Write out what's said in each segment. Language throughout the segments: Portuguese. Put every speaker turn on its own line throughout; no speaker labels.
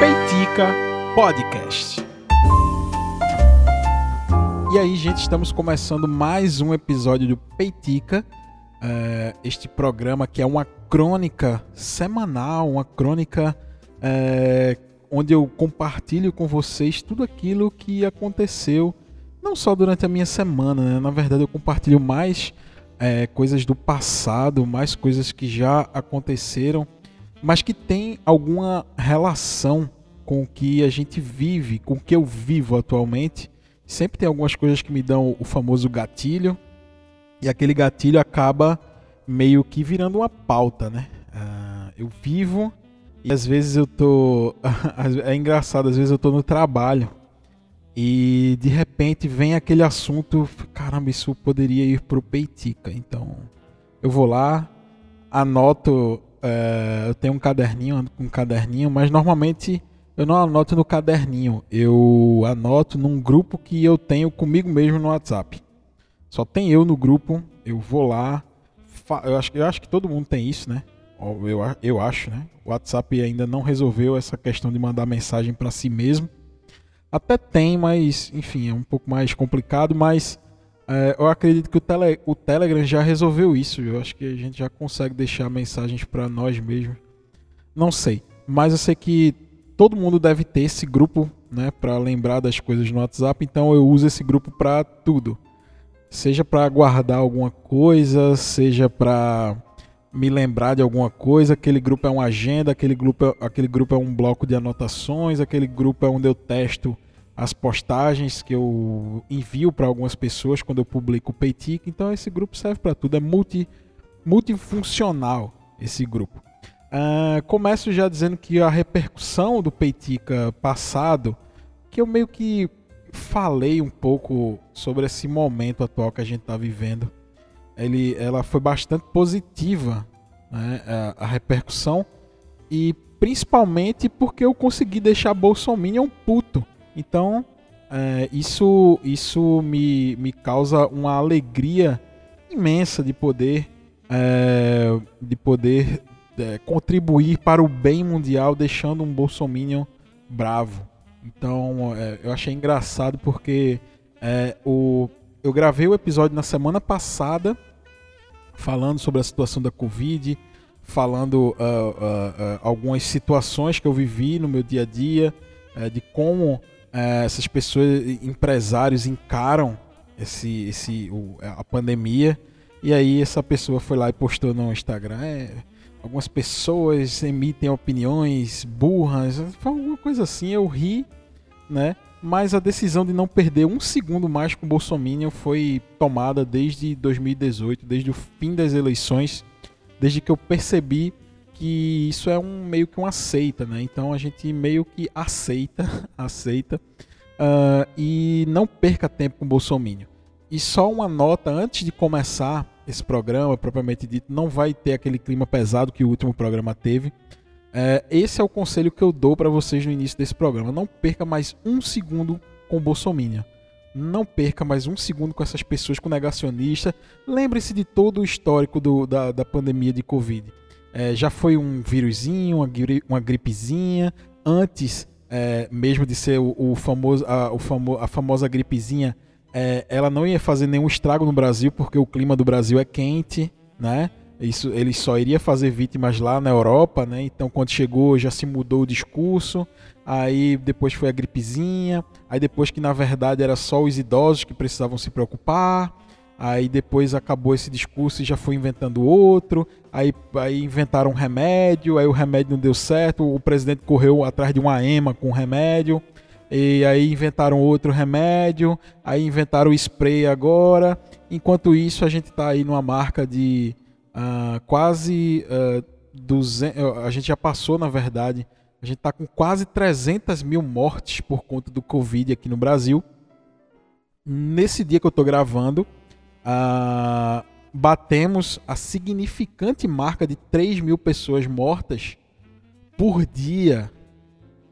Peitica Podcast. E aí, gente, estamos começando mais um episódio do Peitica. É, este programa que é uma crônica semanal, uma crônica é, onde eu compartilho com vocês tudo aquilo que aconteceu, não só durante a minha semana, né? na verdade eu compartilho mais é, coisas do passado, mais coisas que já aconteceram, mas que tem alguma relação com o que a gente vive, com o que eu vivo atualmente. Sempre tem algumas coisas que me dão o famoso gatilho, e aquele gatilho acaba meio que virando uma pauta, né? Uh, eu vivo e às vezes eu tô. É engraçado, às vezes eu tô no trabalho e de repente vem aquele assunto, caramba, isso poderia ir pro Peitica. Então eu vou lá, anoto, é, eu tenho um caderninho, ando com um caderninho, mas normalmente eu não anoto no caderninho, eu anoto num grupo que eu tenho comigo mesmo no WhatsApp. Só tem eu no grupo, eu vou lá, eu acho, eu acho que todo mundo tem isso, né? Eu, eu acho, né? O WhatsApp ainda não resolveu essa questão de mandar mensagem para si mesmo. Até tem, mas enfim, é um pouco mais complicado. Mas é, eu acredito que o, tele, o Telegram já resolveu isso. Eu acho que a gente já consegue deixar mensagens para nós mesmos. Não sei, mas eu sei que todo mundo deve ter esse grupo, né, para lembrar das coisas no WhatsApp. Então eu uso esse grupo para tudo, seja para guardar alguma coisa, seja para me lembrar de alguma coisa, aquele grupo é uma agenda, aquele grupo é, aquele grupo é um bloco de anotações, aquele grupo é onde eu testo as postagens que eu envio para algumas pessoas quando eu publico o Peitic. Então esse grupo serve para tudo, é multi, multifuncional esse grupo. Uh, começo já dizendo que a repercussão do Peitica passado, que eu meio que falei um pouco sobre esse momento atual que a gente está vivendo ele, ela foi bastante positiva, né, a, a, repercussão, e principalmente porque eu consegui deixar Bolsonaro um puto. Então, é, isso, isso me, me causa uma alegria imensa de poder, é, de poder é, contribuir para o bem mundial, deixando um Bolsonaro bravo. Então, é, eu achei engraçado porque é, o, eu gravei o episódio na semana passada falando sobre a situação da Covid, falando uh, uh, uh, algumas situações que eu vivi no meu dia a dia, eh, de como eh, essas pessoas, empresários, encaram esse, esse, o, a pandemia. E aí essa pessoa foi lá e postou no Instagram. É, algumas pessoas emitem opiniões burras, alguma coisa assim. Eu ri, né? mas a decisão de não perder um segundo mais com o Bolsonaro foi tomada desde 2018, desde o fim das eleições, desde que eu percebi que isso é um meio que uma seita, né? Então a gente meio que aceita, aceita uh, e não perca tempo com Bolsonaro. E só uma nota antes de começar esse programa, propriamente dito, não vai ter aquele clima pesado que o último programa teve. É, esse é o conselho que eu dou para vocês no início desse programa. Não perca mais um segundo com Bolsonaro. Não perca mais um segundo com essas pessoas, com negacionista. Lembre-se de todo o histórico do, da, da pandemia de Covid. É, já foi um vírusinho, uma, gri, uma gripezinha. Antes é, mesmo de ser o, o famoso, a, o famo, a famosa gripezinha, é, ela não ia fazer nenhum estrago no Brasil, porque o clima do Brasil é quente, né? Isso, ele só iria fazer vítimas lá na Europa, né? Então, quando chegou, já se mudou o discurso. Aí depois foi a gripezinha. Aí depois que na verdade era só os idosos que precisavam se preocupar. Aí depois acabou esse discurso e já foi inventando outro. Aí, aí inventaram um remédio. Aí o remédio não deu certo. O presidente correu atrás de uma EMA com o remédio. E aí inventaram outro remédio. Aí inventaram o spray agora. Enquanto isso, a gente está aí numa marca de uh, quase uh, ah, 200, a gente já passou, na verdade, a gente está com quase 300 mil mortes por conta do Covid aqui no Brasil. Nesse dia que eu estou gravando, uh, batemos a significante marca de 3 mil pessoas mortas por dia.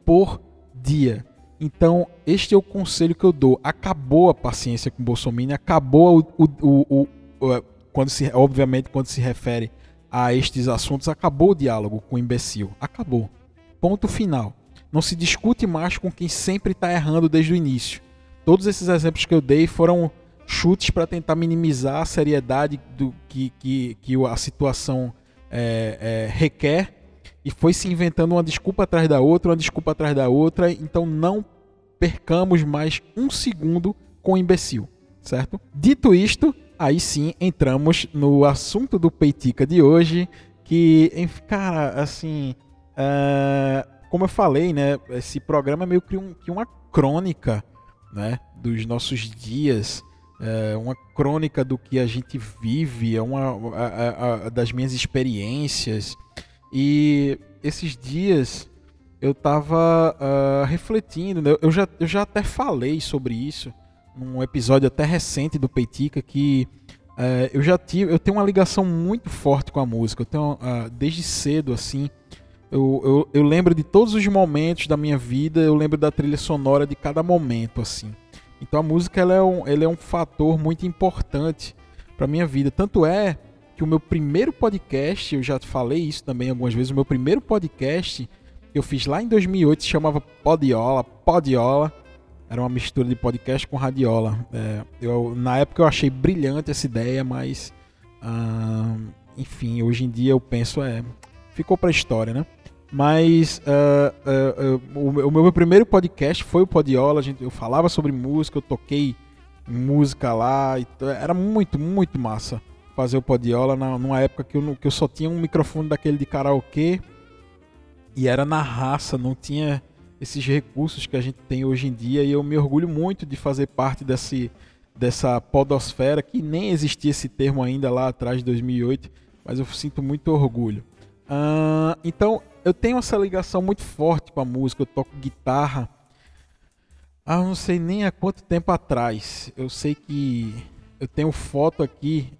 Por dia. Então, este é o conselho que eu dou. Acabou a paciência com Bolsonaro, acabou o, o, o, o quando se, obviamente, quando se refere a estes assuntos, acabou o diálogo com o imbecil. Acabou. Ponto final. Não se discute mais com quem sempre está errando desde o início. Todos esses exemplos que eu dei foram chutes para tentar minimizar a seriedade do que, que, que a situação é, é, requer e foi se inventando uma desculpa atrás da outra, uma desculpa atrás da outra. Então não percamos mais um segundo com o imbecil, certo? Dito isto, aí sim entramos no assunto do Peitica de hoje, que, cara, assim, uh, como eu falei, né, esse programa é meio que, um, que uma crônica, né, dos nossos dias, é uma crônica do que a gente vive, é uma a, a, a, das minhas experiências. E esses dias eu estava uh, refletindo, né? eu, já, eu já até falei sobre isso num episódio até recente do Peitica que uh, eu já tive, eu tenho uma ligação muito forte com a música. Eu tenho uh, desde cedo assim. Eu, eu, eu lembro de todos os momentos da minha vida, eu lembro da trilha sonora de cada momento assim. Então a música ela é, um, ela é um fator muito importante para minha vida. Tanto é que o meu primeiro podcast, eu já falei isso também algumas vezes, o meu primeiro podcast que eu fiz lá em 2008 se chamava Podiola, Podiola. Era uma mistura de podcast com radiola. É, eu, na época eu achei brilhante essa ideia, mas enfim, hoje em dia eu penso é ficou para história, né? Mas uh, uh, uh, o, meu primeiro podcast foi o Podiola. Gente, eu falava sobre música, eu toquei música lá. era muito, muito massa fazer o Podiola na, numa época que eu, que eu só tinha um microfone daquele de karaokê e era na raça, não tinha esses recursos que a gente tem hoje em dia. E eu me orgulho muito de fazer parte desse, dessa podosfera, que nem existia esse termo ainda lá atrás de 2008, mas eu sinto muito orgulho. Uh, então eu tenho essa ligação muito forte com a música. Eu toco guitarra há não sei nem há quanto tempo atrás. Eu sei que eu tenho foto aqui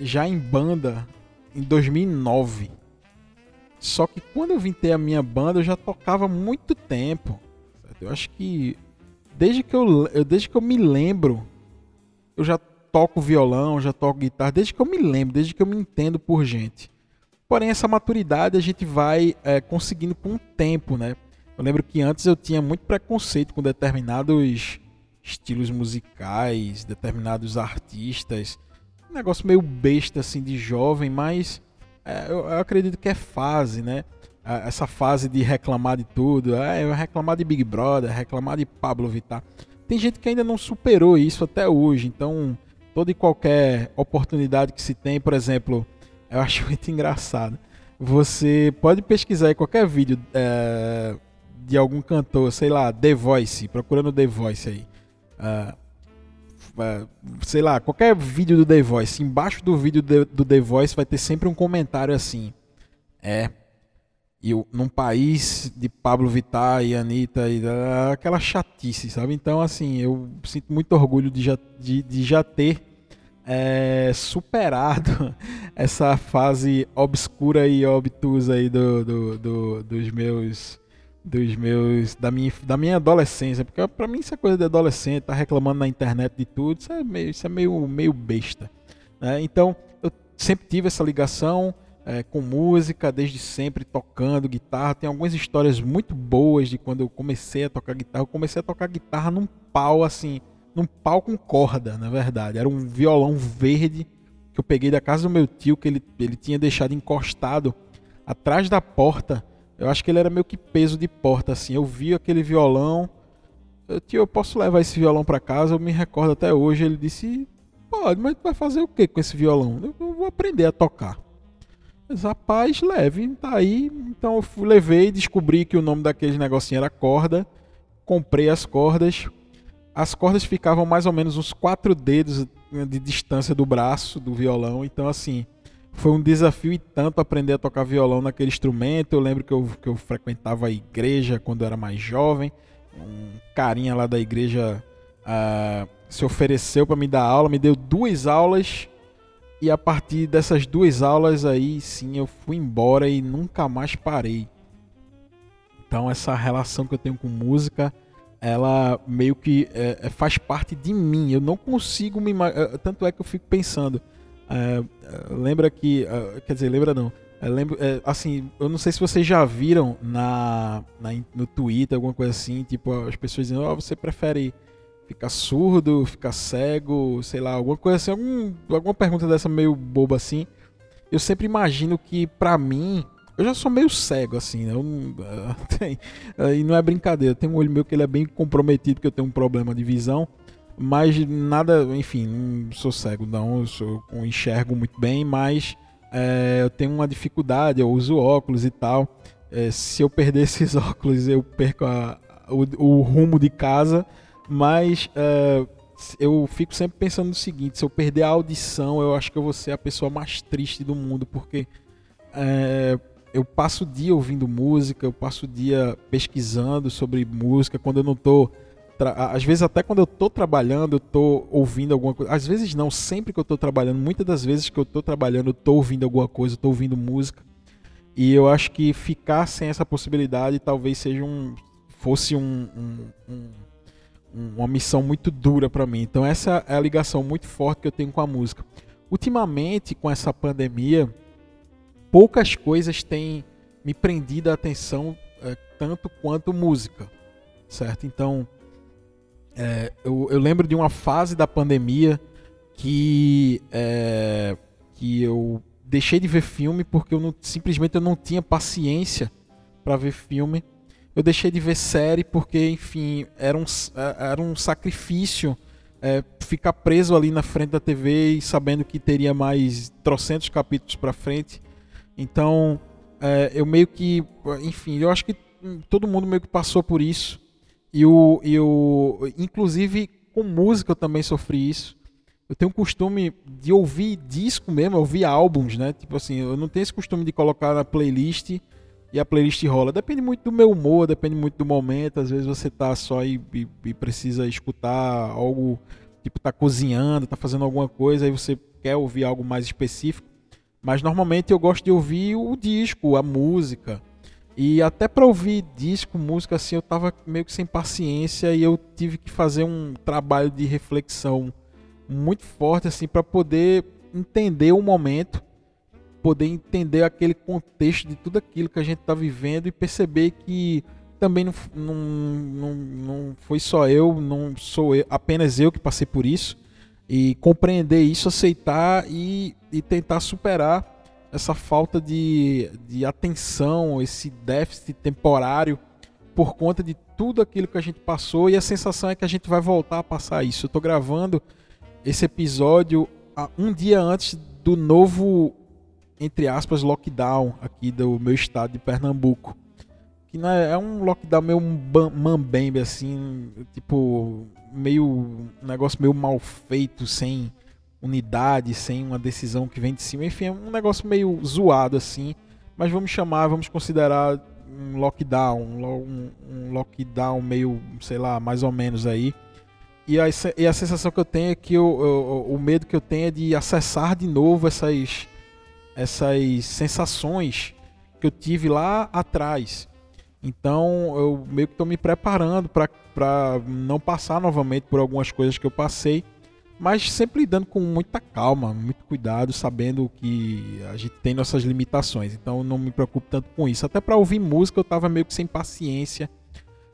já em banda em 2009. Só que quando eu vim ter a minha banda, eu já tocava muito tempo. Eu acho que desde que eu, desde que eu me lembro, eu já toco violão, já toco guitarra, desde que eu me lembro, desde que eu me entendo por gente. Porém, essa maturidade a gente vai é, conseguindo com o tempo, né? Eu lembro que antes eu tinha muito preconceito com determinados estilos musicais, determinados artistas. Um negócio meio besta assim de jovem, mas é, eu, eu, acredito que é fase, né? Essa fase de reclamar de tudo, é, reclamar de Big Brother, reclamar de Pablo Vittar. Tem gente que ainda não superou isso até hoje, então toda e qualquer oportunidade que se tem, por exemplo, eu acho muito engraçado. Você pode pesquisar aí qualquer vídeo é, de algum cantor, sei lá, The Voice, procurando The Voice aí. Uh, uh, sei lá, qualquer vídeo do The Voice, embaixo do vídeo de, do The Voice vai ter sempre um comentário assim. É. E num país de Pablo Vittar e Anitta e aquela chatice, sabe? Então, assim, eu sinto muito orgulho de já, de, de já ter é, superado essa fase obscura e obtusa aí do, do, do, dos meus dos meus da minha, da minha adolescência, porque para mim isso é coisa de adolescente, tá reclamando na internet de tudo, isso é meio, isso é meio, meio besta. Né? Então eu sempre tive essa ligação é, com música, desde sempre tocando guitarra. Tem algumas histórias muito boas de quando eu comecei a tocar guitarra. Eu comecei a tocar guitarra num pau assim num pau com corda, na verdade. Era um violão verde que eu peguei da casa do meu tio, que ele, ele tinha deixado encostado atrás da porta. Eu acho que ele era meio que peso de porta, assim. Eu vi aquele violão. Eu, tio, eu posso levar esse violão para casa? Eu me recordo até hoje. Ele disse: Pode, mas tu vai fazer o que com esse violão? Eu, eu vou aprender a tocar. Mas, rapaz, leve, tá aí. Então eu levei, descobri que o nome daquele negocinho era corda. Comprei as cordas, as cordas ficavam mais ou menos uns quatro dedos de distância do braço do violão. Então, assim, foi um desafio e tanto aprender a tocar violão naquele instrumento. Eu lembro que eu, que eu frequentava a igreja quando eu era mais jovem. Um carinha lá da igreja uh, se ofereceu para me dar aula, me deu duas aulas. E a partir dessas duas aulas aí, sim, eu fui embora e nunca mais parei. Então, essa relação que eu tenho com música ela meio que é, é, faz parte de mim. Eu não consigo me. É, tanto é que eu fico pensando. É, lembra que. quer dizer, lembra não. Eu lembro, é, assim, eu não sei se vocês já viram na, na no Twitter, alguma coisa assim, tipo, as pessoas dizendo, oh, você prefere ficar surdo, ficar cego, sei lá, alguma coisa assim, algum, alguma pergunta dessa meio boba assim. Eu sempre imagino que, pra mim, eu já sou meio cego, assim, né? Eu, uh, e não é brincadeira, tem um olho meu que ele é bem comprometido, que eu tenho um problema de visão. Mas nada, enfim, não sou cego, não, eu, sou, eu enxergo muito bem, mas é, eu tenho uma dificuldade, eu uso óculos e tal. É, se eu perder esses óculos, eu perco a, o, o, rumo de casa. Mas é, eu fico sempre pensando no seguinte: se eu perder a audição, eu acho que eu vou ser a pessoa mais triste do mundo, porque é, eu passo o dia ouvindo música, eu passo o dia pesquisando sobre música. Quando eu não estou às vezes até quando eu tô trabalhando, eu tô ouvindo alguma coisa. Às vezes não, sempre que eu tô trabalhando, muitas das vezes que eu tô trabalhando, eu tô ouvindo alguma coisa, eu tô ouvindo música. E eu acho que ficar sem essa possibilidade talvez seja um fosse um, um, um uma missão muito dura para mim. Então essa é a ligação muito forte que eu tenho com a música. Ultimamente, com essa pandemia, poucas coisas têm me prendido a atenção é, tanto quanto música, certo? Então, é, eu, eu, lembro de uma fase da pandemia que, é, que eu deixei de ver filme porque eu não, simplesmente eu não tinha paciência para ver filme. Eu deixei de ver série porque, enfim, era um, era um sacrifício é, ficar preso ali na frente da TV e sabendo que teria mais trocentos capítulos para frente. Então, é, eu meio que, enfim, eu acho que todo mundo meio que passou por isso. E o, e o, inclusive com música eu também sofri isso. Eu tenho o costume de ouvir disco mesmo, ouvir álbuns, né? Tipo assim, eu não tenho esse costume de colocar na playlist e a playlist rola. Depende muito do meu humor, depende muito do momento. Às vezes você tá só e, e, e precisa escutar algo, tipo tá cozinhando, tá fazendo alguma coisa, aí você quer ouvir algo mais específico. Mas normalmente eu gosto de ouvir o disco, a música. E até para ouvir disco, música assim, eu tava meio que sem paciência e eu tive que fazer um trabalho de reflexão muito forte assim para poder entender o momento, poder entender aquele contexto de tudo aquilo que a gente está vivendo e perceber que também não, não, não, não foi só eu, não sou eu, apenas eu que passei por isso e compreender isso, aceitar e, e tentar superar essa falta de, de atenção, esse déficit temporário por conta de tudo aquilo que a gente passou e a sensação é que a gente vai voltar a passar isso. Eu estou gravando esse episódio um dia antes do novo, entre aspas, lockdown aqui do meu estado de Pernambuco. Que não é, é um lockdown meio mambembe, assim, tipo, meio. um negócio meio mal feito, sem unidade, sem uma decisão que vem de cima. Enfim, é um negócio meio zoado assim. Mas vamos chamar, vamos considerar um lockdown, um, um lockdown meio, sei lá, mais ou menos aí. E a, e a sensação que eu tenho é que eu, eu, o medo que eu tenho é de acessar de novo essas, essas sensações que eu tive lá atrás. Então eu meio que estou me preparando para não passar novamente por algumas coisas que eu passei mas sempre lidando com muita calma, muito cuidado, sabendo que a gente tem nossas limitações. Então não me preocupo tanto com isso. Até para ouvir música eu estava meio que sem paciência,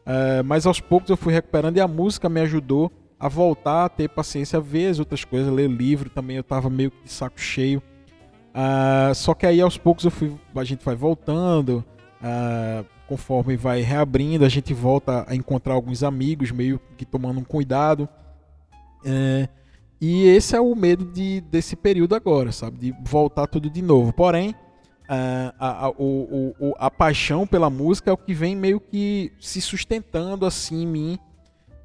uh, mas aos poucos eu fui recuperando e a música me ajudou a voltar a ter paciência, a ver as outras coisas, ler livro também. Eu estava meio que de saco cheio. Uh, só que aí aos poucos eu fui, a gente vai voltando, uh, conforme vai reabrindo, a gente volta a encontrar alguns amigos, meio que tomando um cuidado. Uh, e esse é o medo de, desse período agora, sabe? De voltar tudo de novo. Porém, a, a, a, o, o, a paixão pela música é o que vem meio que se sustentando assim em mim.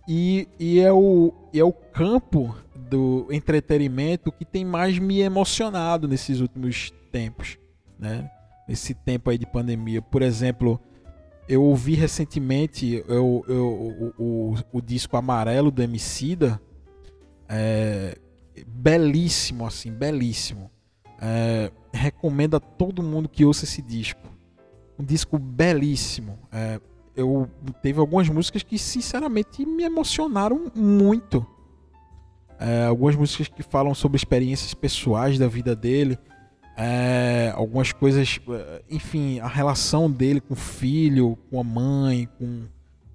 E, e é, o, é o campo do entretenimento que tem mais me emocionado nesses últimos tempos, né? Nesse tempo aí de pandemia. Por exemplo, eu ouvi recentemente eu, eu, o, o, o disco Amarelo do Emicida, é, belíssimo, assim, belíssimo. É, recomendo a todo mundo que ouça esse disco. Um disco belíssimo. É, eu teve algumas músicas que sinceramente me emocionaram muito. É, algumas músicas que falam sobre experiências pessoais da vida dele. É, algumas coisas, enfim, a relação dele com o filho, com a mãe, com,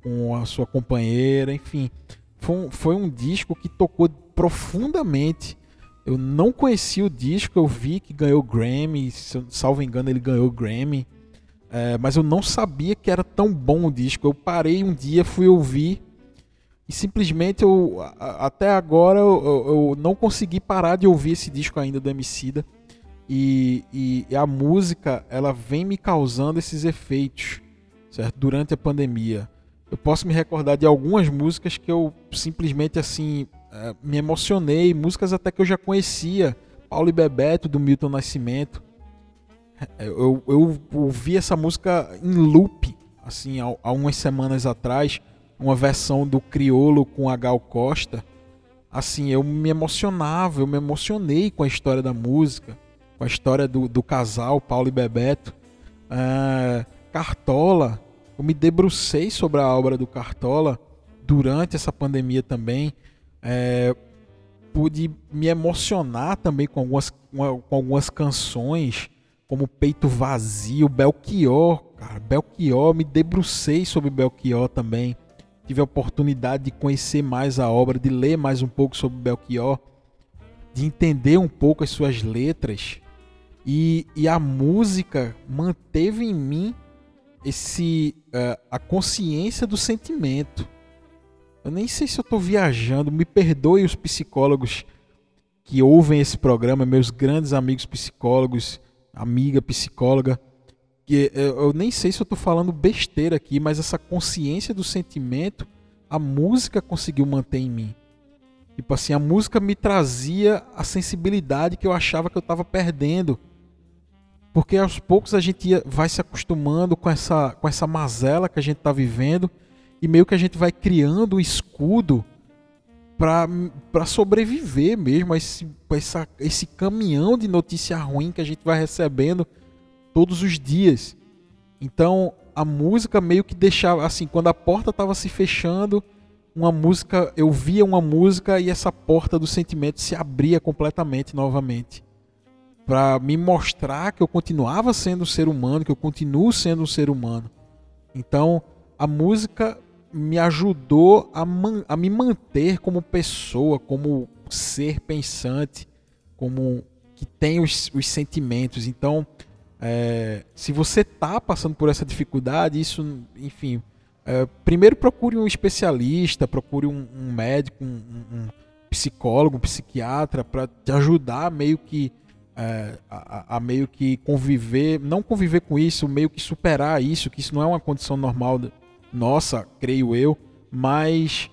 com a sua companheira, enfim. Foi um, foi um disco que tocou profundamente. Eu não conhecia o disco, eu vi que ganhou Grammy, salvo engano ele ganhou Grammy, é, mas eu não sabia que era tão bom o disco. Eu parei um dia, fui ouvir e simplesmente eu até agora eu, eu não consegui parar de ouvir esse disco ainda do Emicida. E, e, a música ela vem me causando esses efeitos certo? Durante a pandemia. Eu posso me recordar de algumas músicas que eu simplesmente assim é, me emocionei. Músicas até que eu já conhecia. Paulo e Bebeto do Milton Nascimento. É, eu, eu ouvi essa música em loop assim há, há umas semanas atrás. Uma versão do Criolo com a Gal Costa. Assim eu me emocionava eu me emocionei com a história da música com a história do, do casal Paulo e Bebeto. É, Cartola, eu me debrucei sobre a obra do Cartola durante essa pandemia também. É, pude me emocionar também com algumas, com algumas canções, como Peito Vazio, Belchior. Cara, Belchior, me debrucei sobre Belchior também. Tive a oportunidade de conhecer mais a obra, de ler mais um pouco sobre Belchior, de entender um pouco as suas letras. E, e a música manteve em mim esse uh, a consciência do sentimento. Eu nem sei se eu estou viajando, me perdoe os psicólogos que ouvem esse programa, meus grandes amigos psicólogos, amiga psicóloga, que eu, eu nem sei se eu estou falando besteira aqui, mas essa consciência do sentimento, a música conseguiu manter em mim. Tipo assim, a música me trazia a sensibilidade que eu achava que eu estava perdendo porque aos poucos a gente vai se acostumando com essa, com essa mazela que a gente está vivendo e meio que a gente vai criando um escudo para sobreviver mesmo a esse, essa, esse caminhão de notícia ruim que a gente vai recebendo todos os dias. Então a música meio que deixava assim, quando a porta estava se fechando, uma música, eu via uma música e essa porta do sentimento se abria completamente novamente para me mostrar que eu continuava sendo um ser humano, que eu continuo sendo um ser humano. Então, a música me ajudou a, man a me manter como pessoa, como ser pensante, como que tem os, os sentimentos. Então, é, se você está passando por essa dificuldade, isso, enfim, é, primeiro procure um especialista, procure um, um médico, um, um, psicólogo, um psiquiatra para te ajudar meio que é, a, a, meio que conviver, não conviver com isso, meio que superar isso, que isso não é uma condição normal nossa, creio eu, mas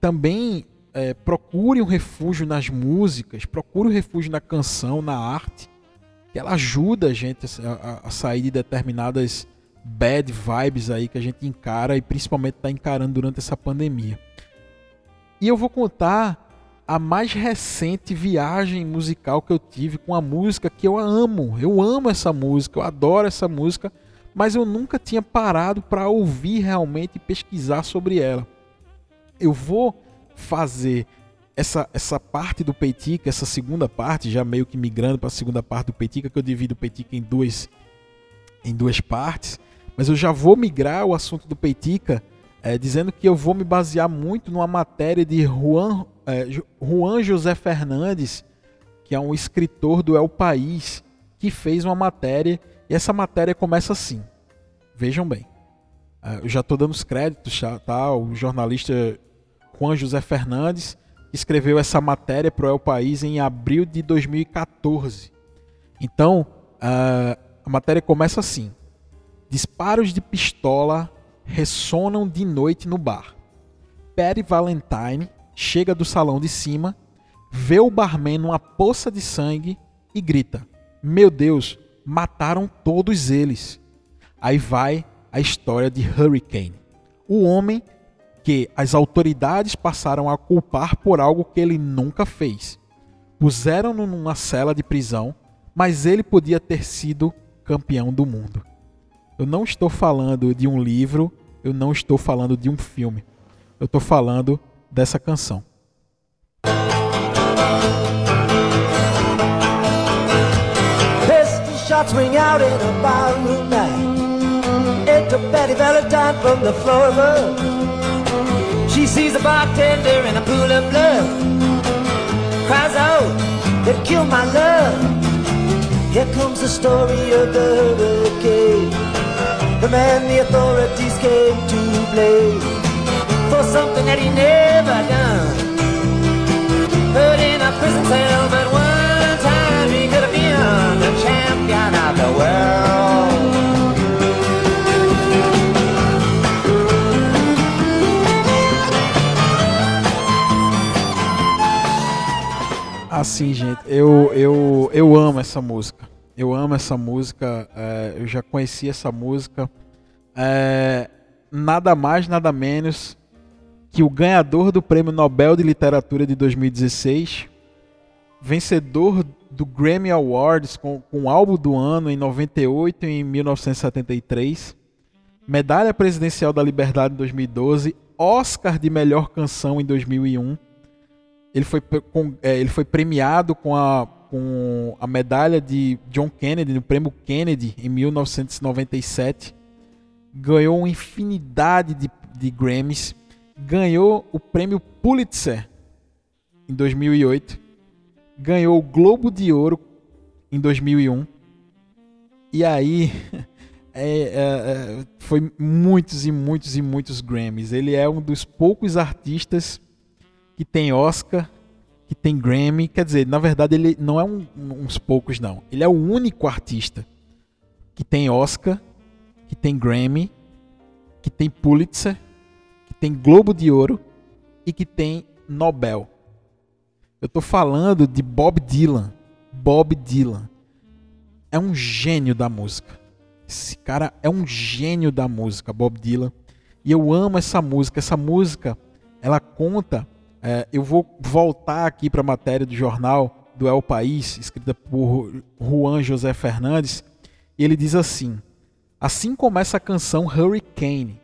também é, procure um refúgio nas músicas, procure um refúgio na canção, na arte, que ela ajuda a gente a, a, a sair de determinadas bad vibes aí que a gente encara e principalmente está encarando durante essa pandemia. E eu vou contar a mais recente viagem musical que eu tive com a música que eu amo. Eu amo essa música, eu adoro essa música, mas eu nunca tinha parado para ouvir realmente e pesquisar sobre ela. Eu vou fazer essa, essa parte do Peitica, essa segunda parte, já meio que migrando para a segunda parte do Peitica, que eu divido o Peitica em duas, em duas partes, mas eu já vou migrar o assunto do Peitica é, dizendo que eu vou me basear muito numa matéria de Juan, é, Juan José Fernandes, que é um escritor do El País, que fez uma matéria, e essa matéria começa assim. Vejam bem. É, eu já estou dando os créditos, tá? O jornalista Juan José Fernandes escreveu essa matéria para o El País em abril de 2014. Então, é, a matéria começa assim: Disparos de pistola ressonam de noite no bar. Perry Valentine chega do salão de cima, vê o barman numa poça de sangue e grita: Meu Deus, mataram todos eles. Aí vai a história de Hurricane, o homem que as autoridades passaram a culpar por algo que ele nunca fez. Puseram-no numa cela de prisão, mas ele podia ter sido campeão do mundo. Eu não estou falando de um livro, eu não estou falando de um filme. Eu estou falando dessa canção.
hearts ring out in a ballroom night. Enter Betty Valentine from the floor above. She sees a bartender in a pool of blood. Cries out, they killed my love. Here comes the story of the hurricane. The man the authorities came to blame something that he never done. Put in a prison cell, but one time he could have been the champion of the world.
Assim, gente, eu, eu, eu amo essa música. Eu amo essa música. é, eu já conheci essa música. É, nada mais, nada menos que o ganhador do Prêmio Nobel de Literatura de 2016, vencedor do Grammy Awards com, com álbum do ano em 98 e em 1973, medalha presidencial da Liberdade em 2012, Oscar de melhor canção em 2001. Ele foi, com- é, ele foi premiado com a, com a medalha de John Kennedy, no prêmio Kennedy, em 1997. Ganhou uma infinidade de, de Grammys. Ganhou o prêmio Pulitzer em 2008. Ganhou o Globo de Ouro em 2001. E aí, é, é, é, foi muitos e muitos e muitos Grammys. Ele é um dos poucos artistas que tem Oscar, que tem Grammy. Quer dizer, na verdade, ele não é um, uns poucos, não. Ele é o único artista que tem Oscar, que tem Grammy, que tem Pulitzer, tem Globo de Ouro e que tem Nobel. Eu tô falando de Bob Dylan. Bob Dylan é um gênio da música. Esse cara é um gênio da música, Bob Dylan. E eu amo essa música. Essa música, ela conta. é, eu vou voltar aqui para a matéria do jornal do El País, escrita por Juan José Fernandes. E ele diz assim: Assim começa a canção Hurricane,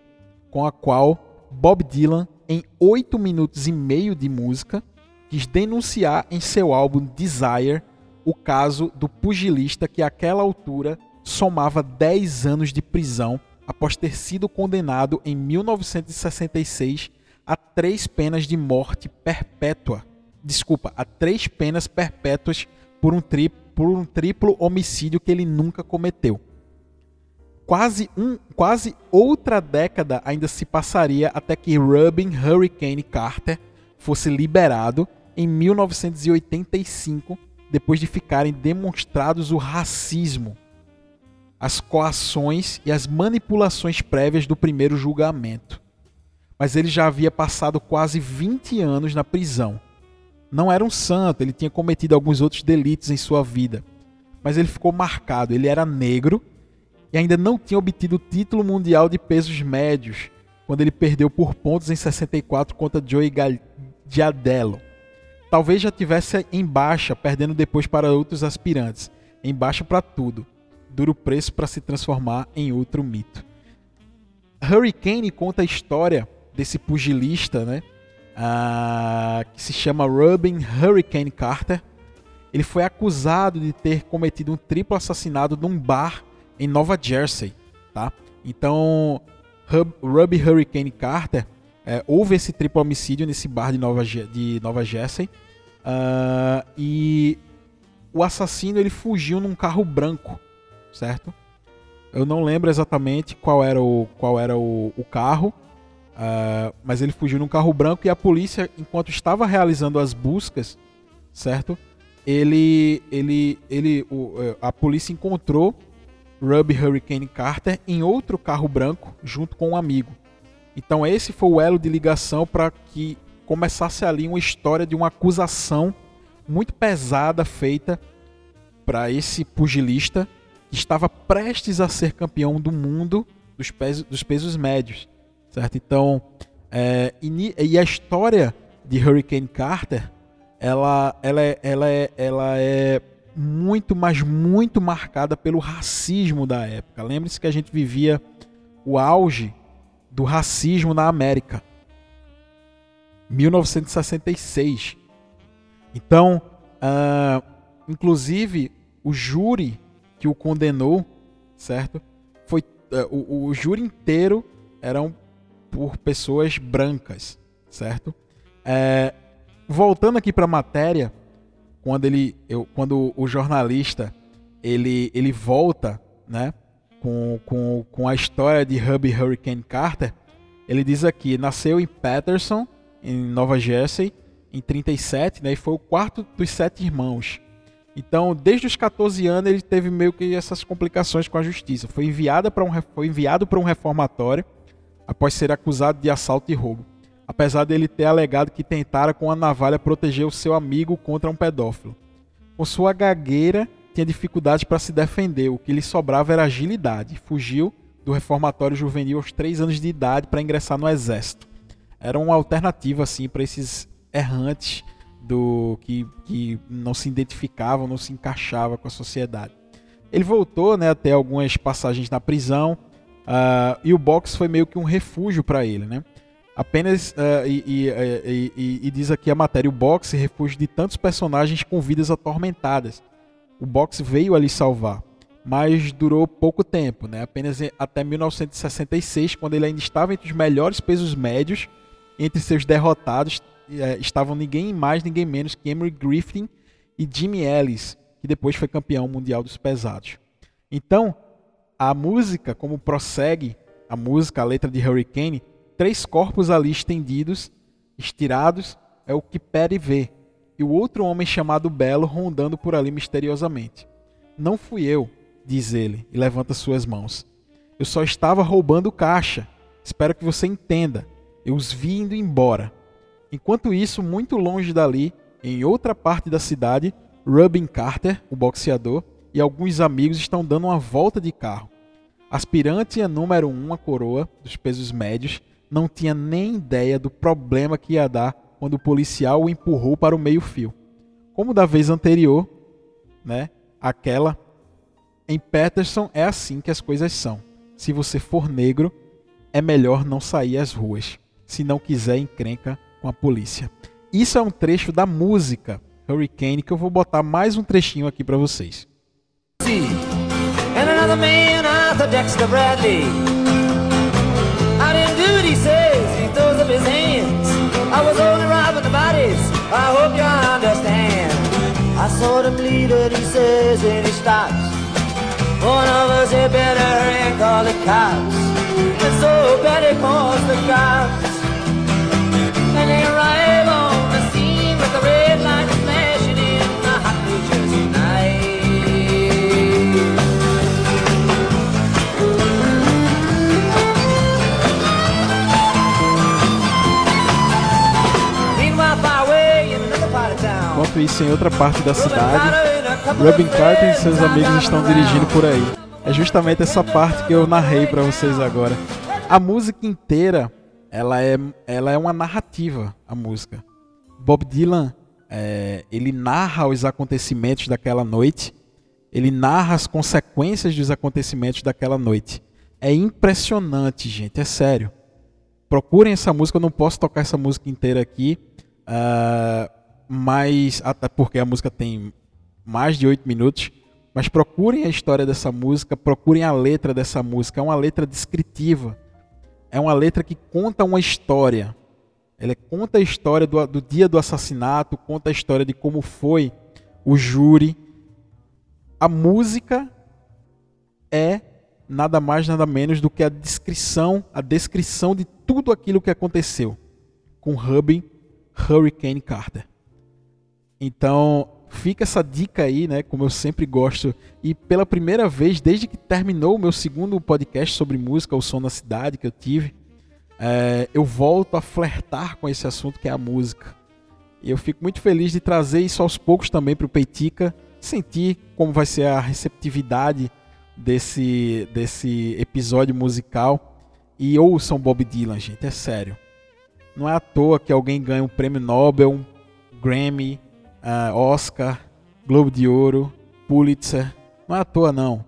com a qual Bob Dylan, em 8 minutos e meio de música, quis denunciar em seu álbum Desire o caso do pugilista que àquela altura somava 10 anos de prisão após ter sido condenado em 1966 a três penas de morte perpétua. Desculpa, a três penas perpétuas por um, tri por um triplo homicídio que ele nunca cometeu. Quase, um, quase outra década ainda se passaria até que Robin Hurricane Carter fosse liberado em 1985, depois de ficarem demonstrados o racismo, as coações e as manipulações prévias do primeiro julgamento. Mas ele já havia passado quase 20 anos na prisão. Não era um santo, ele tinha cometido alguns outros delitos em sua vida. Mas ele ficou marcado, ele era negro e ainda não tinha obtido o título mundial de pesos médios, quando ele perdeu por pontos em 64 contra Joey Giardello. Talvez já tivesse em baixa, perdendo depois para outros aspirantes. Em baixa para tudo. Duro preço para se transformar em outro mito. Hurricane conta a história desse pugilista, né? Ah, que se chama Robin Hurricane Carter. Ele foi acusado de ter cometido um triplo assassinato num bar em Nova Jersey, tá? Então, Hub- Ruby Hurricane Carter é, houve esse triplo homicídio nesse bar de Nova, de Nova Jersey ah, e o assassino ele fugiu num carro branco, certo? Eu não lembro exatamente qual era o, qual era o, o carro, ah, mas ele fugiu num carro branco e a polícia, enquanto estava realizando as buscas, certo? Ele, ele, ele, o, eh, a polícia encontrou Ruby Hurricane Carter em outro carro branco junto com um amigo. Então esse foi o elo de ligação para que começasse ali uma história de uma acusação muito pesada feita para esse pugilista que estava prestes a ser campeão do mundo dos pesos, dos pesos médios, certo? Então, é, e, e a história de Hurricane Carter, ela, ela, é, ela, é, ela é muito, mas muito marcada pelo racismo da época. Lembre-se que a gente vivia o auge do racismo na América. 1966. Então, ah, inclusive, o júri que o condenou, certo? Foi uh, o, o júri inteiro eram por pessoas brancas, certo? É, voltando aqui para a matéria, quando ele, eu, quando o jornalista ele, ele volta, né, com, com, com a história de Hubby Hurricane Carter, ele diz aqui, nasceu em Patterson, em Nova Jersey, em 37, né, e foi o quarto dos sete irmãos. Então, desde os 14 anos, ele teve meio que essas complicações com a justiça. Foi, enviada para um, foi enviado para um reformatório após ser acusado de assalto e roubo. Apesar dele ter alegado que tentara com a navalha proteger o seu amigo contra um pedófilo. Com sua gagueira, tinha dificuldades para se defender, o que lhe sobrava era agilidade. Fugiu do reformatório juvenil aos 3 anos de idade para ingressar no exército. Era uma alternativa assim para esses errantes do que, que não se identificavam, não se encaixavam com a sociedade. Ele voltou né, até algumas passagens na prisão uh, e o box foi meio que um refúgio para ele. Né? Apenas, uh, e, e, e, e, diz aqui a matéria, o box refúgio de tantos personagens com vidas atormentadas. O box veio ali salvar, mas durou pouco tempo, né? apenas até 1966, quando ele ainda estava entre os melhores pesos médios, entre seus derrotados é, estavam ninguém mais, ninguém menos que Emery Griffin e Jimmy Ellis, que depois foi campeão mundial dos pesados. Então, a música, como prossegue a música, a letra de Hurricane, três corpos ali estendidos, estirados, é o que Perry vê, e o outro homem chamado Belo rondando por ali misteriosamente. Não fui eu, diz ele, e levanta suas mãos. Eu só estava roubando caixa. Espero que você entenda. Eu os vi indo embora. Enquanto isso, muito longe dali, em outra parte da cidade, Rubin Carter, o boxeador, e alguns amigos estão dando uma volta de carro. Aspirante a número um, a coroa dos pesos médios, não tinha nem ideia do problema que ia dar quando o policial o empurrou para o meio-fio. Como da vez anterior, né? Aquela em Peterson é assim que as coisas são. Se você for negro, é melhor não sair às ruas. Se não quiser encrenca, com a polícia. Isso é um trecho da música Hurricane que eu vou botar mais um trechinho aqui para vocês. And I saw them leader, he says, and he stops. One of us had better hurry and call the cops. And so Betty calls the cops. Isso, em outra parte da cidade, Robin Carter e seus amigos estão dirigindo por aí. É justamente essa parte que eu narrei para vocês agora. A música inteira ela é, ela é uma narrativa, a música. Bob Dylan, é, ele narra os acontecimentos daquela noite, ele narra as consequências dos acontecimentos daquela noite. É impressionante, gente, é sério. Procurem essa música, eu não posso tocar essa música inteira aqui, uh, mas até porque a música tem mais de oito minutos. Mas procurem a história dessa música, procurem a letra dessa música. É uma letra descritiva é uma letra que conta uma história. Ela conta a história do, do dia do assassinato, conta a história de como foi o júri. A música é nada mais nada menos do que a descrição, a descrição de tudo aquilo que aconteceu com Hubby Hurricane Carter. Então, fica essa dica aí, né? Como eu sempre gosto. E pela primeira vez, desde que terminou o meu segundo podcast sobre música, O Som na Cidade, que eu tive, é, eu volto a flertar com esse assunto que é a música. E eu fico muito feliz de trazer isso aos poucos também para o Peitica, sentir como vai ser a receptividade desse, desse episódio musical. E ouçam Bob Dylan, gente, é sério. Não é à toa que alguém ganha um prêmio Nobel, um Grammy, uh, Oscar, Globo de Ouro, Pulitzer. Não é à toa, não.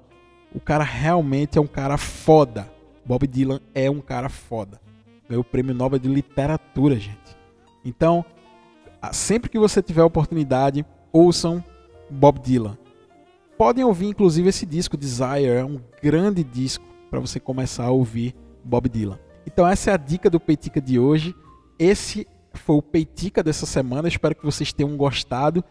O cara realmente é um cara foda. Bob Dylan é um cara foda. Ganhou o prêmio Nobel de Literatura, gente. Então, sempre que você tiver oportunidade, ouçam Bob Dylan. podem ouvir inclusive esse disco Desire, é um grande disco para você começar a ouvir Bob Dylan. Então essa é a dica do Peitica de hoje. Esse foi o Peitica dessa semana. Espero que vocês tenham gostado.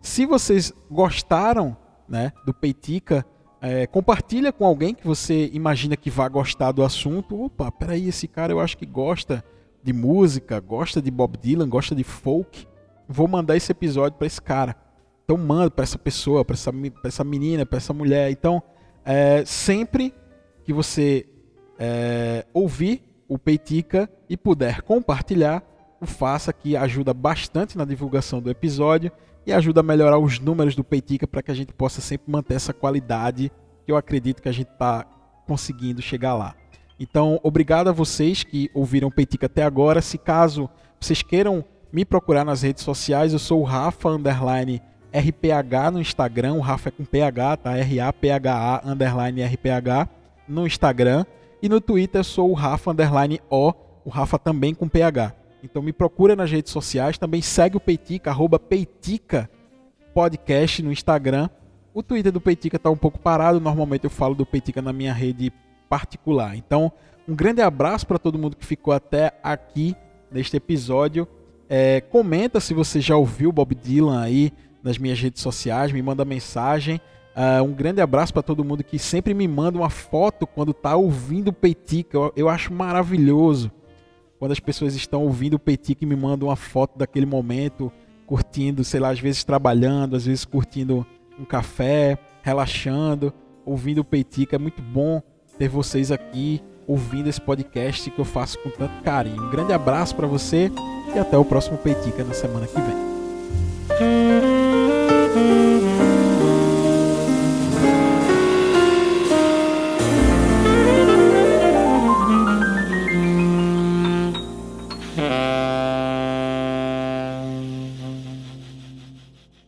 Se vocês gostaram, né, do Peitica, é, compartilha com alguém que você imagina que vai gostar do assunto. Opa, peraí, esse cara eu acho que gosta de música, gosta de Bob Dylan, gosta de folk. Vou mandar esse episódio para esse cara. Então manda para essa pessoa, para essa, essa menina, para essa mulher. Então, é, sempre que você é, ouvir o Peitica e puder compartilhar, o faça que ajuda bastante na divulgação do episódio e ajuda a melhorar os números do Peitica para que a gente possa sempre manter essa qualidade que eu acredito que a gente está conseguindo chegar lá. Então, obrigado a vocês que ouviram Peitica até agora. Se caso vocês queiram me procurar nas redes sociais, eu sou o Rafa Underline RPH no Instagram, o Rafa é com PH, tá? R-A-P-H-A underline RPH no Instagram. E no Twitter eu sou o Rafa underline O, o Rafa também com PH. Então me procura nas redes sociais, também segue o Peitica, arroba Peitica Podcast no Instagram. O Twitter do Peitica está um pouco parado, normalmente eu falo do Peitica na minha rede particular. Então, um grande abraço para todo mundo que ficou até aqui neste episódio. É, comenta se você já ouviu Bob Dylan aí, nas minhas redes sociais, me manda mensagem. Uh, um grande abraço para todo mundo que sempre me manda uma foto quando está ouvindo o Peitica. Eu, eu, acho maravilhoso quando as pessoas estão ouvindo o Peitica e me mandam uma foto daquele momento, curtindo, sei lá, às vezes trabalhando, às vezes curtindo um café, relaxando, ouvindo o Peitica. É muito bom ter vocês aqui ouvindo esse podcast que eu faço com tanto carinho. Um grande abraço para você e até o próximo Peitica na semana que vem.